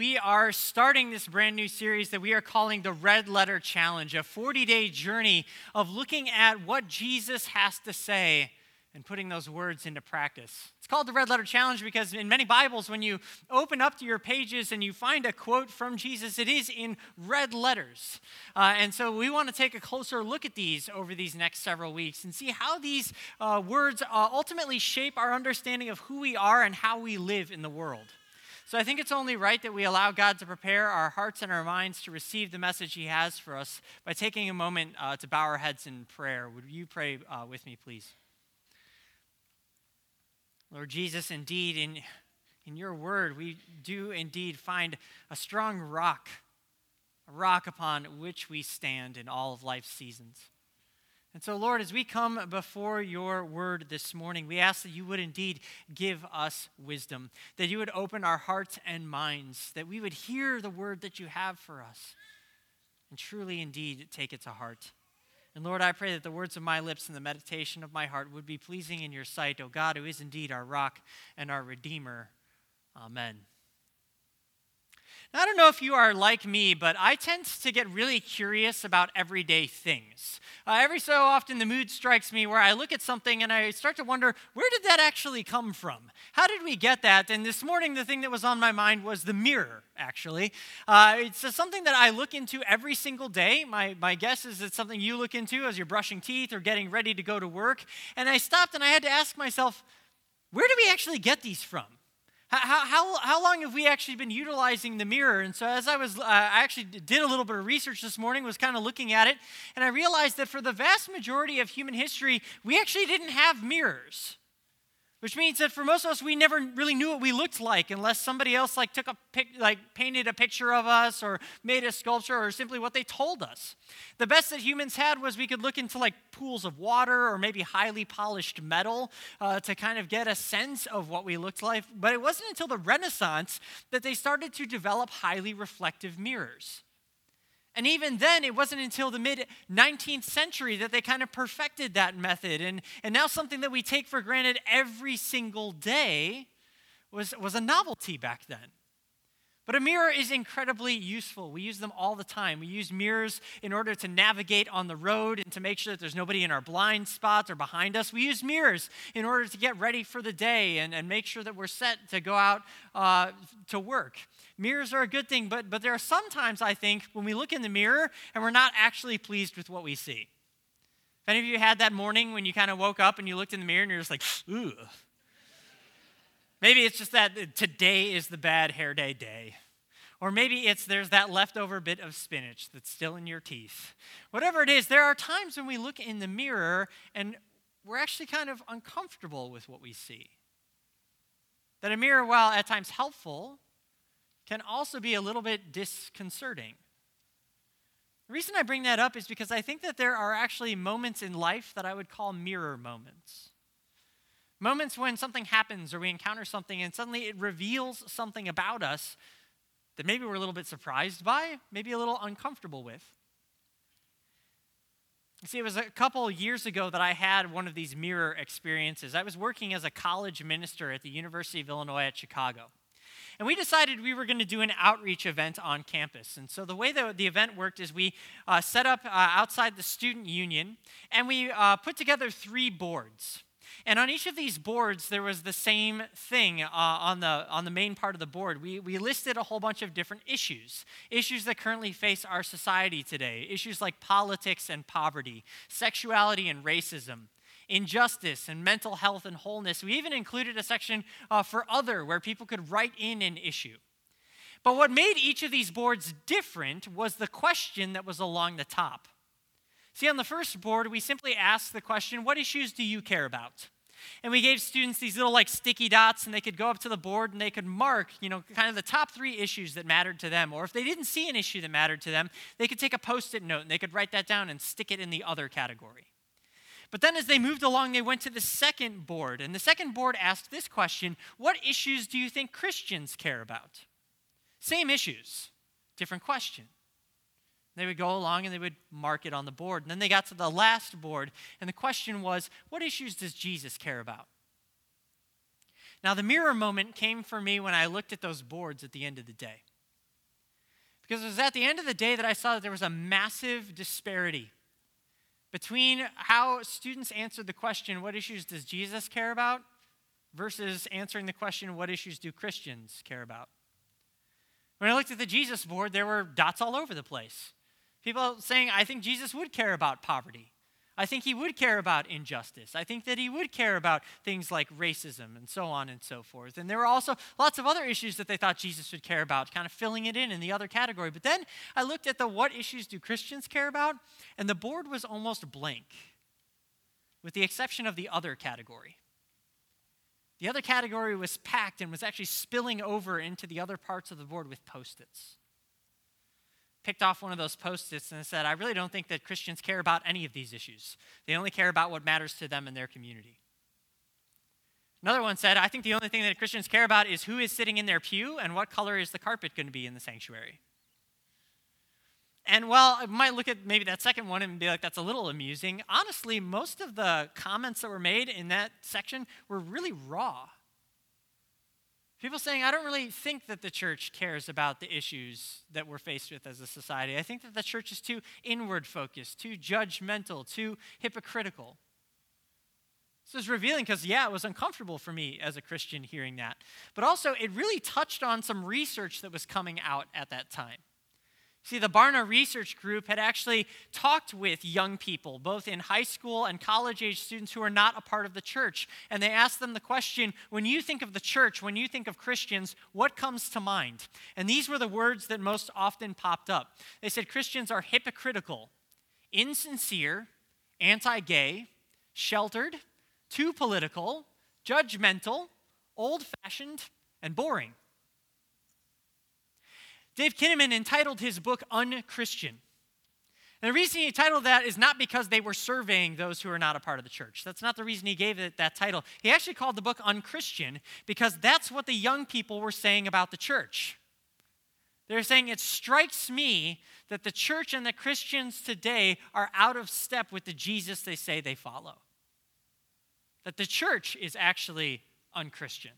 we are starting this brand new series that we are calling the Red Letter Challenge, a 40 day journey of looking at what Jesus has to say and putting those words into practice. It's called the Red Letter Challenge because in many Bibles, when you open up to your pages and you find a quote from Jesus, it is in red letters. Uh, and so we want to take a closer look at these over these next several weeks and see how these uh, words uh, ultimately shape our understanding of who we are and how we live in the world. So I think it's only right that we allow God to prepare our hearts and our minds to receive the message He has for us by taking a moment uh, to bow our heads in prayer. Would you pray uh, with me, please? Lord Jesus, indeed, in, in your word, we do indeed find a strong rock, a rock upon which we stand in all of life's seasons. And so, Lord, as we come before your word this morning, we ask that you would indeed give us wisdom, that you would open our hearts and minds, that we would hear the word that you have for us, and truly indeed take it to heart. And Lord, I pray that the words of my lips and the meditation of my heart would be pleasing in your sight, O God, who is indeed our rock and our Redeemer. Amen. Now, I don't know if you are like me, but I tend to get really curious about everyday things. Uh, every so often, the mood strikes me where I look at something and I start to wonder, where did that actually come from? How did we get that? And this morning, the thing that was on my mind was the mirror, actually. Uh, it's something that I look into every single day. My, my guess is it's something you look into as you're brushing teeth or getting ready to go to work. And I stopped and I had to ask myself, where do we actually get these from? How, how, how long have we actually been utilizing the mirror? And so, as I was, uh, I actually did a little bit of research this morning, was kind of looking at it, and I realized that for the vast majority of human history, we actually didn't have mirrors. Which means that for most of us, we never really knew what we looked like unless somebody else like took a pic, like painted a picture of us or made a sculpture or simply what they told us. The best that humans had was we could look into like pools of water or maybe highly polished metal uh, to kind of get a sense of what we looked like. But it wasn't until the Renaissance that they started to develop highly reflective mirrors. And even then, it wasn't until the mid 19th century that they kind of perfected that method. And, and now, something that we take for granted every single day was, was a novelty back then. But a mirror is incredibly useful. We use them all the time. We use mirrors in order to navigate on the road and to make sure that there's nobody in our blind spots or behind us. We use mirrors in order to get ready for the day and, and make sure that we're set to go out uh, to work. Mirrors are a good thing, but, but there are some times, I think, when we look in the mirror and we're not actually pleased with what we see. If any of you had that morning when you kind of woke up and you looked in the mirror and you're just like, ooh, Maybe it's just that today is the bad hair day day. Or maybe it's there's that leftover bit of spinach that's still in your teeth. Whatever it is, there are times when we look in the mirror and we're actually kind of uncomfortable with what we see. That a mirror, while at times helpful, can also be a little bit disconcerting. The reason I bring that up is because I think that there are actually moments in life that I would call mirror moments. Moments when something happens or we encounter something and suddenly it reveals something about us that maybe we're a little bit surprised by, maybe a little uncomfortable with. See, it was a couple years ago that I had one of these mirror experiences. I was working as a college minister at the University of Illinois at Chicago. And we decided we were going to do an outreach event on campus. And so the way that the event worked is we uh, set up uh, outside the student union and we uh, put together three boards. And on each of these boards, there was the same thing uh, on, the, on the main part of the board. We, we listed a whole bunch of different issues, issues that currently face our society today, issues like politics and poverty, sexuality and racism, injustice and mental health and wholeness. We even included a section uh, for other where people could write in an issue. But what made each of these boards different was the question that was along the top. See, on the first board, we simply asked the question, What issues do you care about? And we gave students these little like sticky dots, and they could go up to the board and they could mark, you know, kind of the top three issues that mattered to them. Or if they didn't see an issue that mattered to them, they could take a post it note and they could write that down and stick it in the other category. But then as they moved along, they went to the second board. And the second board asked this question What issues do you think Christians care about? Same issues, different question. They would go along and they would mark it on the board. And then they got to the last board, and the question was, What issues does Jesus care about? Now, the mirror moment came for me when I looked at those boards at the end of the day. Because it was at the end of the day that I saw that there was a massive disparity between how students answered the question, What issues does Jesus care about? versus answering the question, What issues do Christians care about? When I looked at the Jesus board, there were dots all over the place. People saying, I think Jesus would care about poverty. I think he would care about injustice. I think that he would care about things like racism and so on and so forth. And there were also lots of other issues that they thought Jesus would care about, kind of filling it in in the other category. But then I looked at the what issues do Christians care about, and the board was almost blank, with the exception of the other category. The other category was packed and was actually spilling over into the other parts of the board with post its. Picked off one of those post its and said, I really don't think that Christians care about any of these issues. They only care about what matters to them and their community. Another one said, I think the only thing that Christians care about is who is sitting in their pew and what color is the carpet going to be in the sanctuary. And while I might look at maybe that second one and be like, that's a little amusing, honestly, most of the comments that were made in that section were really raw. People saying, I don't really think that the church cares about the issues that we're faced with as a society. I think that the church is too inward focused, too judgmental, too hypocritical. This is revealing because, yeah, it was uncomfortable for me as a Christian hearing that. But also, it really touched on some research that was coming out at that time. See, the Barna Research Group had actually talked with young people, both in high school and college age students who are not a part of the church. And they asked them the question when you think of the church, when you think of Christians, what comes to mind? And these were the words that most often popped up. They said Christians are hypocritical, insincere, anti gay, sheltered, too political, judgmental, old fashioned, and boring. Dave Kinnaman entitled his book Unchristian. And the reason he titled that is not because they were surveying those who are not a part of the church. That's not the reason he gave it that title. He actually called the book Unchristian because that's what the young people were saying about the church. They're saying, It strikes me that the church and the Christians today are out of step with the Jesus they say they follow. That the church is actually unchristian.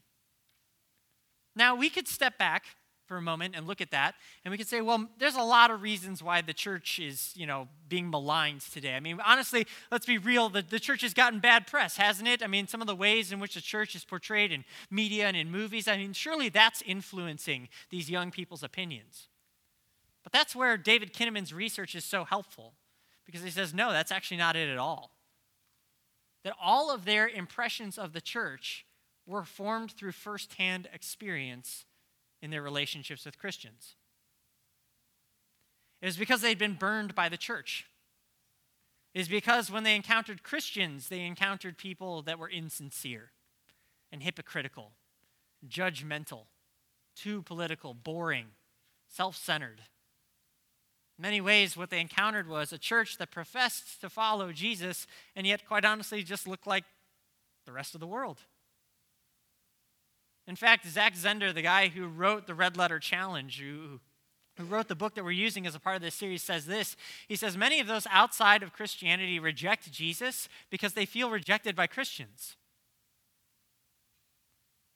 Now, we could step back for a moment and look at that and we could say well there's a lot of reasons why the church is you know being maligned today. I mean honestly let's be real the, the church has gotten bad press hasn't it? I mean some of the ways in which the church is portrayed in media and in movies i mean surely that's influencing these young people's opinions. But that's where david kinnaman's research is so helpful because he says no that's actually not it at all. That all of their impressions of the church were formed through firsthand experience in their relationships with Christians. It was because they'd been burned by the church. It was because when they encountered Christians, they encountered people that were insincere and hypocritical, judgmental, too political, boring, self centered. In many ways, what they encountered was a church that professed to follow Jesus and yet, quite honestly, just looked like the rest of the world. In fact, Zach Zehnder, the guy who wrote the Red Letter Challenge, who, who wrote the book that we're using as a part of this series, says this. He says, Many of those outside of Christianity reject Jesus because they feel rejected by Christians.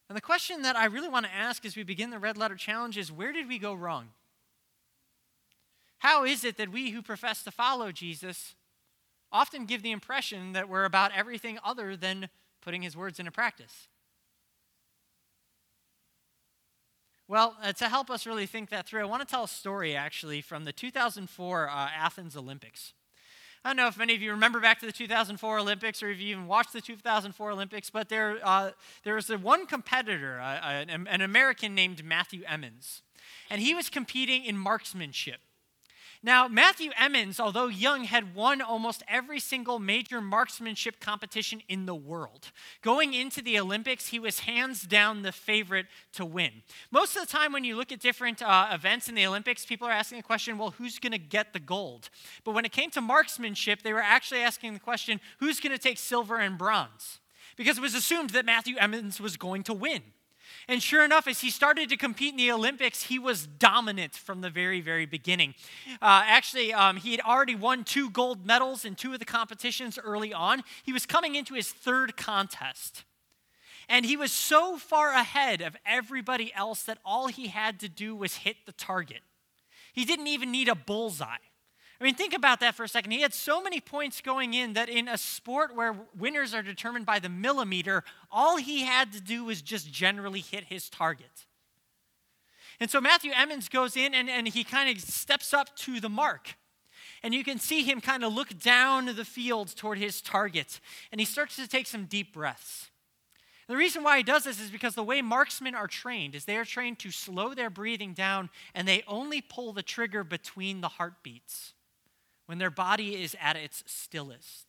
And the question that I really want to ask as we begin the Red Letter Challenge is where did we go wrong? How is it that we who profess to follow Jesus often give the impression that we're about everything other than putting his words into practice? Well, uh, to help us really think that through, I want to tell a story actually from the 2004 uh, Athens Olympics. I don't know if many of you remember back to the 2004 Olympics or if you even watched the 2004 Olympics, but there, uh, there was one competitor, uh, an, an American named Matthew Emmons, and he was competing in marksmanship. Now, Matthew Emmons, although young, had won almost every single major marksmanship competition in the world. Going into the Olympics, he was hands down the favorite to win. Most of the time, when you look at different uh, events in the Olympics, people are asking the question, well, who's going to get the gold? But when it came to marksmanship, they were actually asking the question, who's going to take silver and bronze? Because it was assumed that Matthew Emmons was going to win. And sure enough, as he started to compete in the Olympics, he was dominant from the very, very beginning. Uh, actually, um, he had already won two gold medals in two of the competitions early on. He was coming into his third contest. And he was so far ahead of everybody else that all he had to do was hit the target. He didn't even need a bullseye. I mean, think about that for a second. He had so many points going in that in a sport where winners are determined by the millimeter, all he had to do was just generally hit his target. And so Matthew Emmons goes in and, and he kind of steps up to the mark. And you can see him kind of look down the field toward his target. And he starts to take some deep breaths. The reason why he does this is because the way marksmen are trained is they are trained to slow their breathing down and they only pull the trigger between the heartbeats when their body is at its stillest.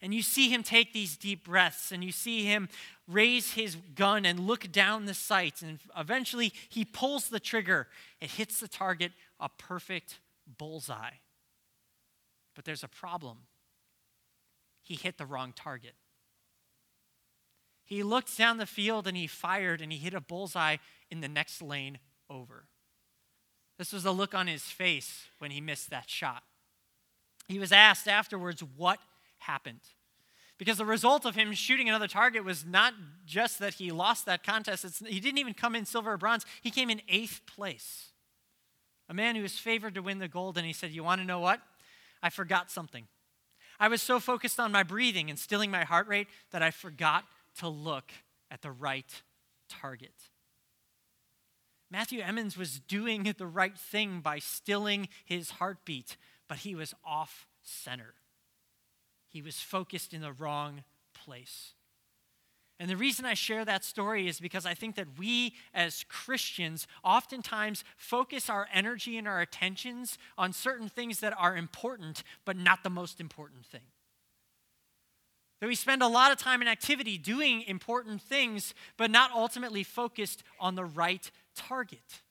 And you see him take these deep breaths, and you see him raise his gun and look down the sights, and eventually he pulls the trigger. It hits the target, a perfect bullseye. But there's a problem. He hit the wrong target. He looked down the field and he fired and he hit a bullseye in the next lane over. This was the look on his face when he missed that shot. He was asked afterwards what happened. Because the result of him shooting another target was not just that he lost that contest, it's, he didn't even come in silver or bronze, he came in eighth place. A man who was favored to win the gold, and he said, You want to know what? I forgot something. I was so focused on my breathing and stilling my heart rate that I forgot to look at the right target. Matthew Emmons was doing the right thing by stilling his heartbeat, but he was off center. He was focused in the wrong place. And the reason I share that story is because I think that we as Christians oftentimes focus our energy and our attentions on certain things that are important, but not the most important thing. That we spend a lot of time and activity doing important things, but not ultimately focused on the right target.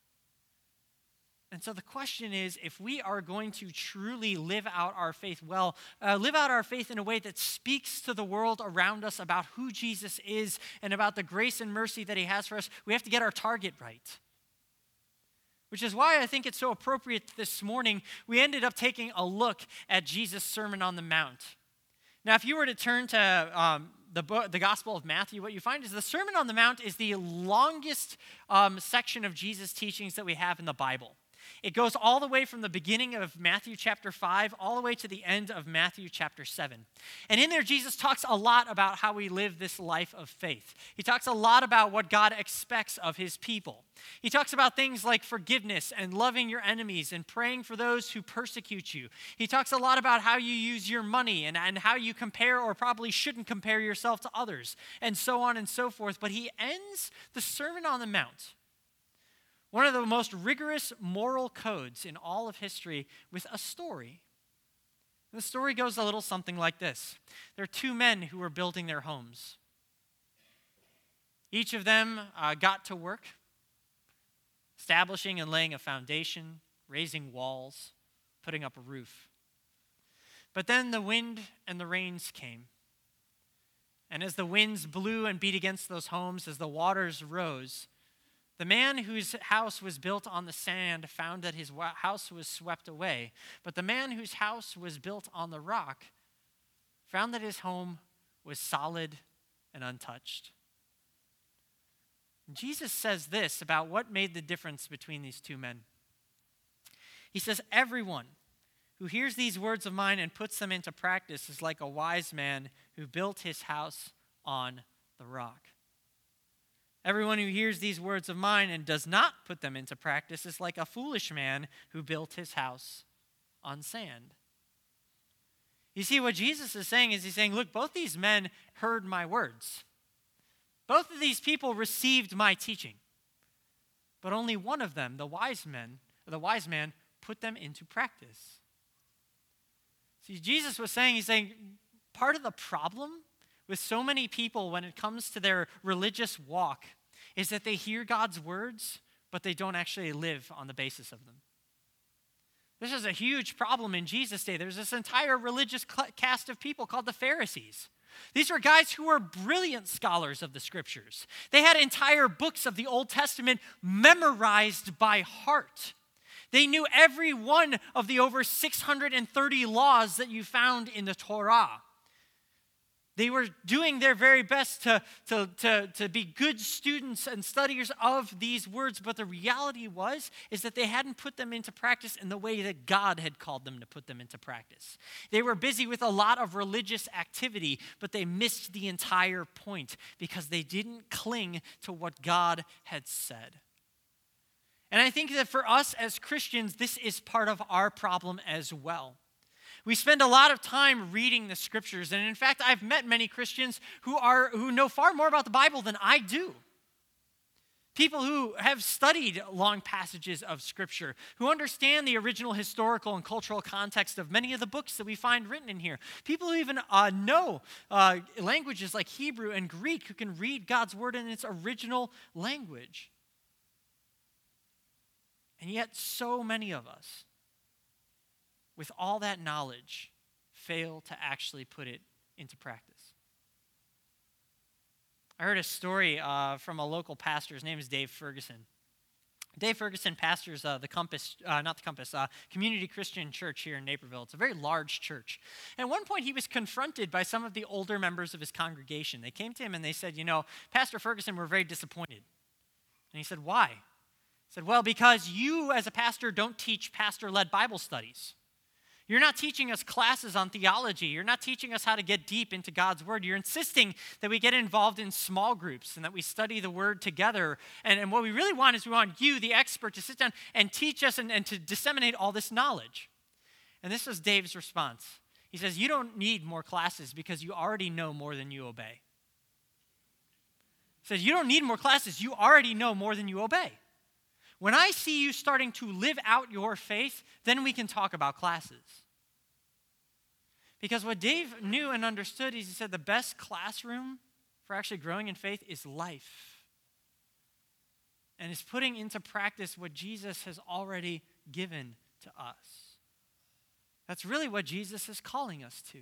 And so the question is if we are going to truly live out our faith well, uh, live out our faith in a way that speaks to the world around us about who Jesus is and about the grace and mercy that he has for us, we have to get our target right. Which is why I think it's so appropriate this morning we ended up taking a look at Jesus' Sermon on the Mount. Now, if you were to turn to um, the, book, the Gospel of Matthew, what you find is the Sermon on the Mount is the longest um, section of Jesus' teachings that we have in the Bible. It goes all the way from the beginning of Matthew chapter 5 all the way to the end of Matthew chapter 7. And in there, Jesus talks a lot about how we live this life of faith. He talks a lot about what God expects of his people. He talks about things like forgiveness and loving your enemies and praying for those who persecute you. He talks a lot about how you use your money and, and how you compare or probably shouldn't compare yourself to others, and so on and so forth. But he ends the Sermon on the Mount one of the most rigorous moral codes in all of history with a story. the story goes a little something like this There are two men who were building their homes. Each of them uh, got to work, establishing and laying a foundation, raising walls, putting up a roof. But then the wind and the rains came. And as the winds blew and beat against those homes, as the waters rose, the man whose house was built on the sand found that his house was swept away, but the man whose house was built on the rock found that his home was solid and untouched. Jesus says this about what made the difference between these two men. He says, Everyone who hears these words of mine and puts them into practice is like a wise man who built his house on the rock. Everyone who hears these words of mine and does not put them into practice is like a foolish man who built his house on sand. You see, what Jesus is saying is he's saying, look, both these men heard my words. Both of these people received my teaching. But only one of them, the wise men, the wise man, put them into practice. See, Jesus was saying, he's saying, part of the problem with so many people when it comes to their religious walk is that they hear God's words, but they don't actually live on the basis of them. This is a huge problem in Jesus' day. There's this entire religious caste of people called the Pharisees. These were guys who were brilliant scholars of the scriptures. They had entire books of the Old Testament memorized by heart. They knew every one of the over 630 laws that you found in the Torah. They were doing their very best to, to, to, to be good students and studiers of these words, but the reality was is that they hadn't put them into practice in the way that God had called them to put them into practice. They were busy with a lot of religious activity, but they missed the entire point because they didn't cling to what God had said. And I think that for us as Christians, this is part of our problem as well. We spend a lot of time reading the scriptures, and in fact, I've met many Christians who, are, who know far more about the Bible than I do. People who have studied long passages of Scripture, who understand the original historical and cultural context of many of the books that we find written in here. People who even uh, know uh, languages like Hebrew and Greek, who can read God's Word in its original language. And yet, so many of us, with all that knowledge, fail to actually put it into practice. I heard a story uh, from a local pastor. His name is Dave Ferguson. Dave Ferguson pastors uh, the Compass, uh, not the Compass, uh, Community Christian Church here in Naperville. It's a very large church. And at one point, he was confronted by some of the older members of his congregation. They came to him and they said, You know, Pastor Ferguson, we're very disappointed. And he said, Why? He said, Well, because you, as a pastor, don't teach pastor led Bible studies. You're not teaching us classes on theology. You're not teaching us how to get deep into God's Word. You're insisting that we get involved in small groups and that we study the Word together. And, and what we really want is we want you, the expert, to sit down and teach us and, and to disseminate all this knowledge. And this was Dave's response. He says, You don't need more classes because you already know more than you obey. He says, You don't need more classes. You already know more than you obey. When I see you starting to live out your faith, then we can talk about classes. Because what Dave knew and understood is he said the best classroom for actually growing in faith is life. And is putting into practice what Jesus has already given to us. That's really what Jesus is calling us to.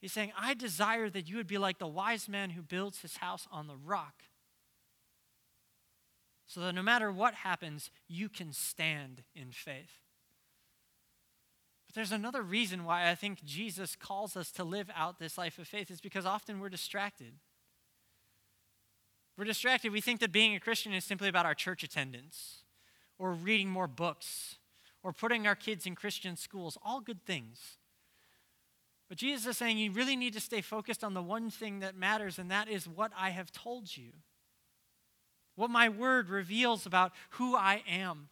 He's saying, I desire that you would be like the wise man who builds his house on the rock so that no matter what happens, you can stand in faith. But there's another reason why I think Jesus calls us to live out this life of faith is because often we're distracted. We're distracted. We think that being a Christian is simply about our church attendance or reading more books or putting our kids in Christian schools, all good things. But Jesus is saying you really need to stay focused on the one thing that matters, and that is what I have told you what my word reveals about who I am,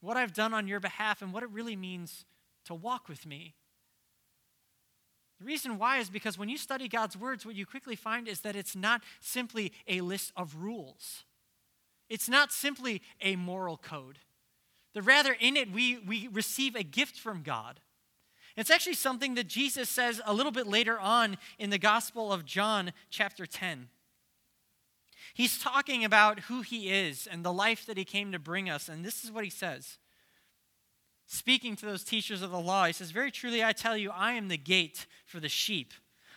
what I've done on your behalf, and what it really means to walk with me. The reason why is because when you study God's words, what you quickly find is that it's not simply a list of rules. It's not simply a moral code. That rather, in it, we, we receive a gift from God. It's actually something that Jesus says a little bit later on in the Gospel of John, chapter 10. He's talking about who he is and the life that he came to bring us. And this is what he says. Speaking to those teachers of the law, he says, Very truly I tell you, I am the gate for the sheep.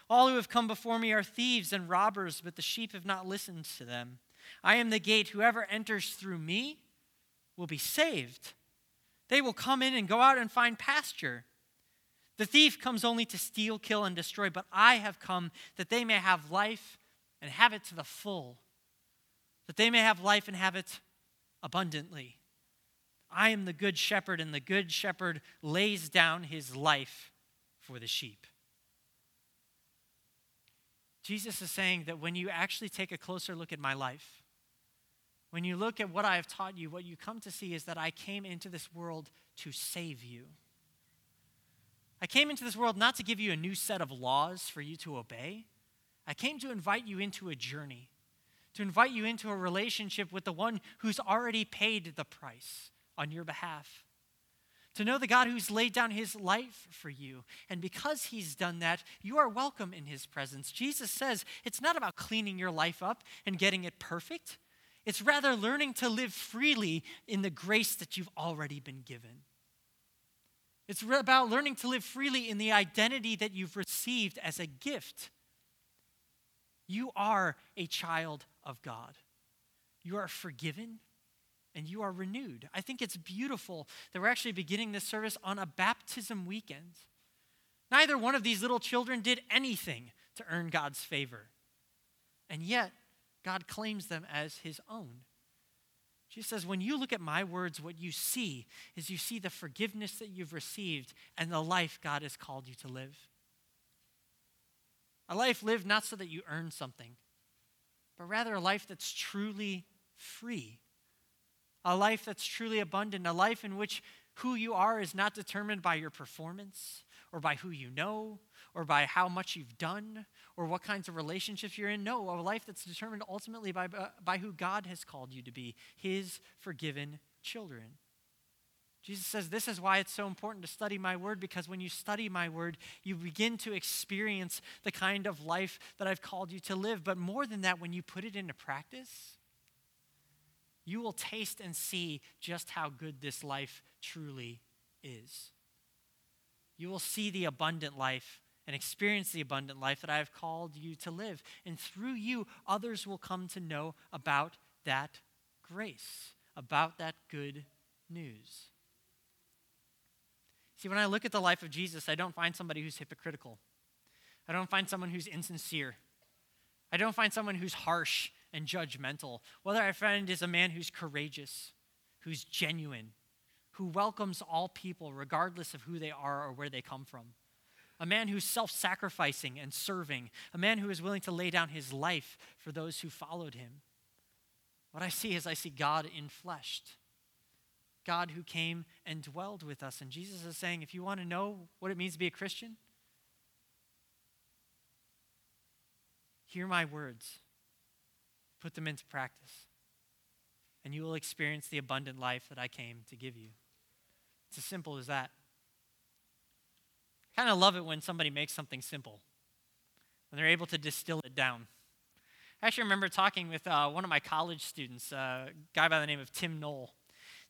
All who have come before me are thieves and robbers, but the sheep have not listened to them. I am the gate. Whoever enters through me will be saved. They will come in and go out and find pasture. The thief comes only to steal, kill, and destroy, but I have come that they may have life and have it to the full that they may have life and have it abundantly. I am the good shepherd, and the good shepherd lays down his life for the sheep. Jesus is saying that when you actually take a closer look at my life, when you look at what I have taught you, what you come to see is that I came into this world to save you. I came into this world not to give you a new set of laws for you to obey. I came to invite you into a journey to invite you into a relationship with the one who's already paid the price on your behalf. To know the God who's laid down his life for you. And because he's done that, you are welcome in his presence. Jesus says it's not about cleaning your life up and getting it perfect, it's rather learning to live freely in the grace that you've already been given. It's about learning to live freely in the identity that you've received as a gift. You are a child of God. You are forgiven and you are renewed. I think it's beautiful that we're actually beginning this service on a baptism weekend. Neither one of these little children did anything to earn God's favor. And yet, God claims them as his own. Jesus says, when you look at my words, what you see is you see the forgiveness that you've received and the life God has called you to live. A life lived not so that you earn something, but rather a life that's truly free. A life that's truly abundant, a life in which who you are is not determined by your performance or by who you know or by how much you've done or what kinds of relationships you're in. No, a life that's determined ultimately by, by who God has called you to be, his forgiven children. Jesus says, This is why it's so important to study my word, because when you study my word, you begin to experience the kind of life that I've called you to live. But more than that, when you put it into practice, you will taste and see just how good this life truly is. You will see the abundant life and experience the abundant life that I have called you to live. And through you, others will come to know about that grace, about that good news. See, when I look at the life of Jesus, I don't find somebody who's hypocritical. I don't find someone who's insincere. I don't find someone who's harsh and judgmental. Whether I find is a man who's courageous, who's genuine, who welcomes all people regardless of who they are or where they come from. A man who's self sacrificing and serving. A man who is willing to lay down his life for those who followed him. What I see is I see God infleshed. God who came and dwelled with us. And Jesus is saying, if you want to know what it means to be a Christian, hear my words, put them into practice, and you will experience the abundant life that I came to give you. It's as simple as that. I kind of love it when somebody makes something simple, when they're able to distill it down. I actually remember talking with uh, one of my college students, uh, a guy by the name of Tim Knoll.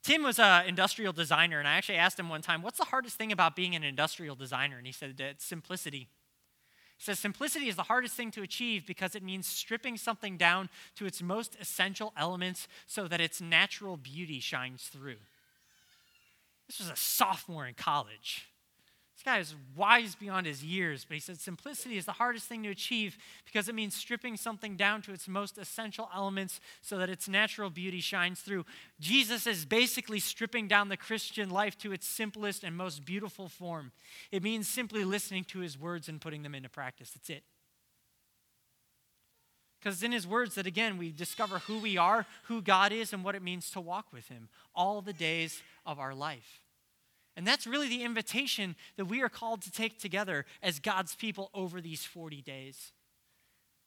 Tim was an industrial designer, and I actually asked him one time, What's the hardest thing about being an industrial designer? And he said, It's simplicity. He says, Simplicity is the hardest thing to achieve because it means stripping something down to its most essential elements so that its natural beauty shines through. This was a sophomore in college. Guy is wise beyond his years, but he said simplicity is the hardest thing to achieve because it means stripping something down to its most essential elements so that its natural beauty shines through. Jesus is basically stripping down the Christian life to its simplest and most beautiful form. It means simply listening to his words and putting them into practice. That's it. Because in his words that again we discover who we are, who God is, and what it means to walk with him all the days of our life. And that's really the invitation that we are called to take together as God's people over these 40 days.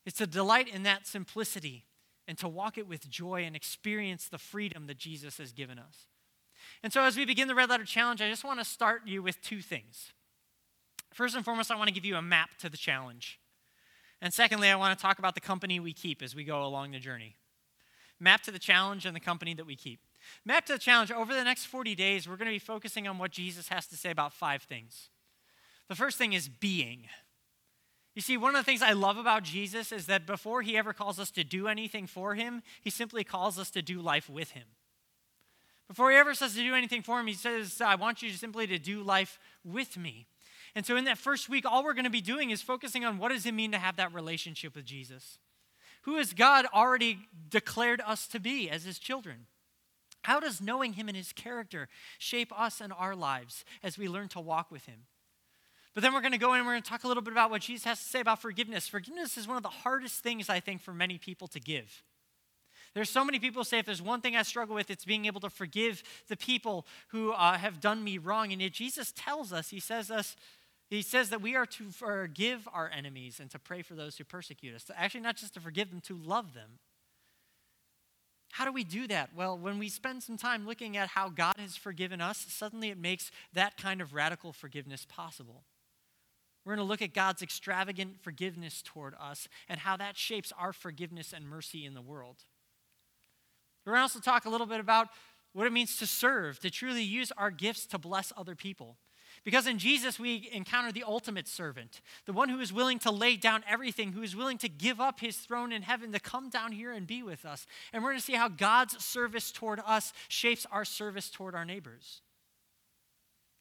It's to delight in that simplicity and to walk it with joy and experience the freedom that Jesus has given us. And so, as we begin the Red Letter Challenge, I just want to start you with two things. First and foremost, I want to give you a map to the challenge. And secondly, I want to talk about the company we keep as we go along the journey. Map to the challenge and the company that we keep. Map to the challenge. Over the next 40 days, we're going to be focusing on what Jesus has to say about five things. The first thing is being. You see, one of the things I love about Jesus is that before he ever calls us to do anything for him, he simply calls us to do life with him. Before he ever says to do anything for him, he says, I want you simply to do life with me. And so in that first week, all we're going to be doing is focusing on what does it mean to have that relationship with Jesus? Who has God already declared us to be as his children? How does knowing him and his character shape us and our lives as we learn to walk with him? But then we're going to go in and we're going to talk a little bit about what Jesus has to say about forgiveness. Forgiveness is one of the hardest things, I think, for many people to give. There's so many people say, if there's one thing I struggle with, it's being able to forgive the people who uh, have done me wrong. And yet Jesus tells us, he says us, he says that we are to forgive our enemies and to pray for those who persecute us. Actually, not just to forgive them, to love them. How do we do that? Well, when we spend some time looking at how God has forgiven us, suddenly it makes that kind of radical forgiveness possible. We're going to look at God's extravagant forgiveness toward us and how that shapes our forgiveness and mercy in the world. We're going to also talk a little bit about what it means to serve, to truly use our gifts to bless other people. Because in Jesus, we encounter the ultimate servant, the one who is willing to lay down everything, who is willing to give up his throne in heaven to come down here and be with us. And we're going to see how God's service toward us shapes our service toward our neighbors.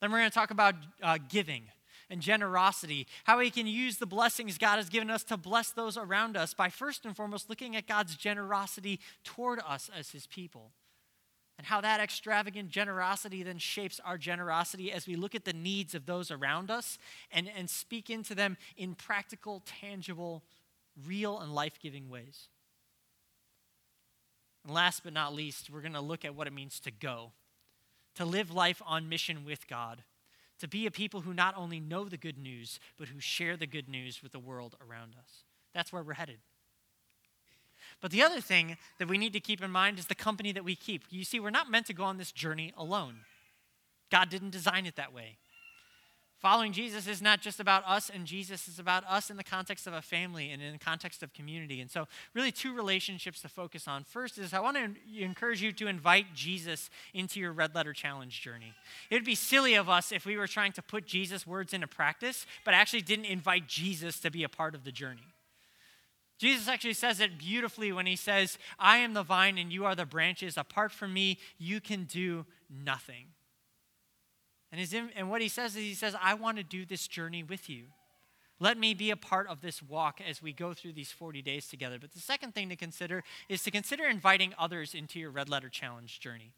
Then we're going to talk about uh, giving and generosity, how we can use the blessings God has given us to bless those around us by first and foremost looking at God's generosity toward us as His people. And how that extravagant generosity then shapes our generosity as we look at the needs of those around us and, and speak into them in practical, tangible, real, and life giving ways. And last but not least, we're going to look at what it means to go, to live life on mission with God, to be a people who not only know the good news, but who share the good news with the world around us. That's where we're headed. But the other thing that we need to keep in mind is the company that we keep. You see, we're not meant to go on this journey alone. God didn't design it that way. Following Jesus is not just about us and Jesus, is about us in the context of a family and in the context of community. And so, really, two relationships to focus on. First is I want to encourage you to invite Jesus into your red letter challenge journey. It would be silly of us if we were trying to put Jesus' words into practice, but actually didn't invite Jesus to be a part of the journey. Jesus actually says it beautifully when he says, I am the vine and you are the branches. Apart from me, you can do nothing. And, his, and what he says is, he says, I want to do this journey with you. Let me be a part of this walk as we go through these 40 days together. But the second thing to consider is to consider inviting others into your Red Letter Challenge journey.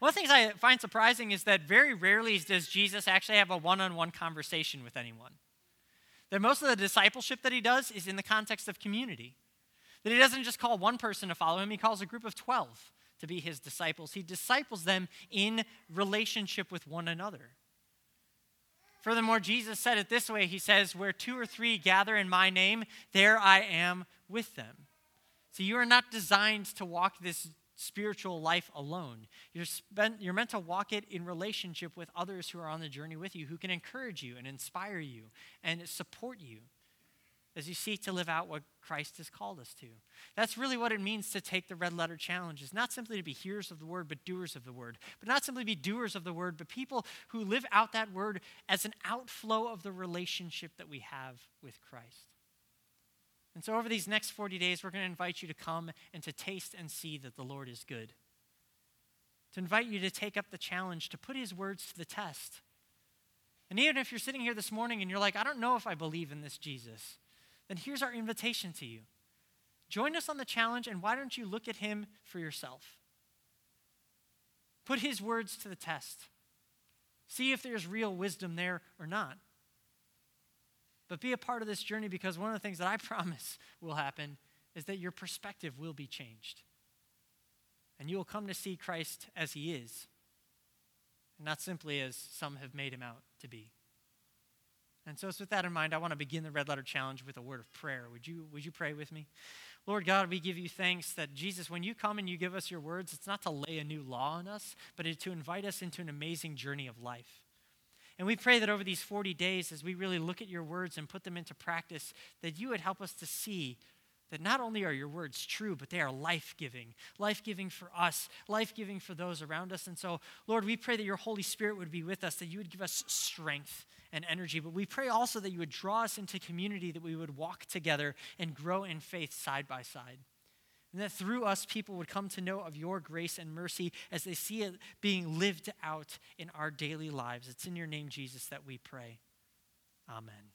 One of the things I find surprising is that very rarely does Jesus actually have a one on one conversation with anyone. That most of the discipleship that he does is in the context of community. That he doesn't just call one person to follow him, he calls a group of 12 to be his disciples. He disciples them in relationship with one another. Furthermore, Jesus said it this way He says, Where two or three gather in my name, there I am with them. So you are not designed to walk this spiritual life alone. You're, spent, you're meant to walk it in relationship with others who are on the journey with you, who can encourage you and inspire you and support you as you seek to live out what Christ has called us to. That's really what it means to take the red letter challenge. Is not simply to be hearers of the word, but doers of the word. But not simply be doers of the word, but people who live out that word as an outflow of the relationship that we have with Christ. And so over these next 40 days, we're going to invite you to come and to taste and see that the Lord is good. To invite you to take up the challenge to put his words to the test. And even if you're sitting here this morning and you're like, I don't know if I believe in this Jesus then here's our invitation to you. Join us on the challenge, and why don't you look at him for yourself? Put his words to the test. See if there's real wisdom there or not. But be a part of this journey because one of the things that I promise will happen is that your perspective will be changed. And you will come to see Christ as he is, and not simply as some have made him out to be. And so, it's with that in mind, I want to begin the Red Letter Challenge with a word of prayer. Would you, would you pray with me? Lord God, we give you thanks that Jesus, when you come and you give us your words, it's not to lay a new law on us, but to invite us into an amazing journey of life. And we pray that over these 40 days, as we really look at your words and put them into practice, that you would help us to see that not only are your words true, but they are life giving. Life giving for us, life giving for those around us. And so, Lord, we pray that your Holy Spirit would be with us, that you would give us strength and energy. But we pray also that you would draw us into community, that we would walk together and grow in faith side by side. And that through us, people would come to know of your grace and mercy as they see it being lived out in our daily lives. It's in your name, Jesus, that we pray. Amen.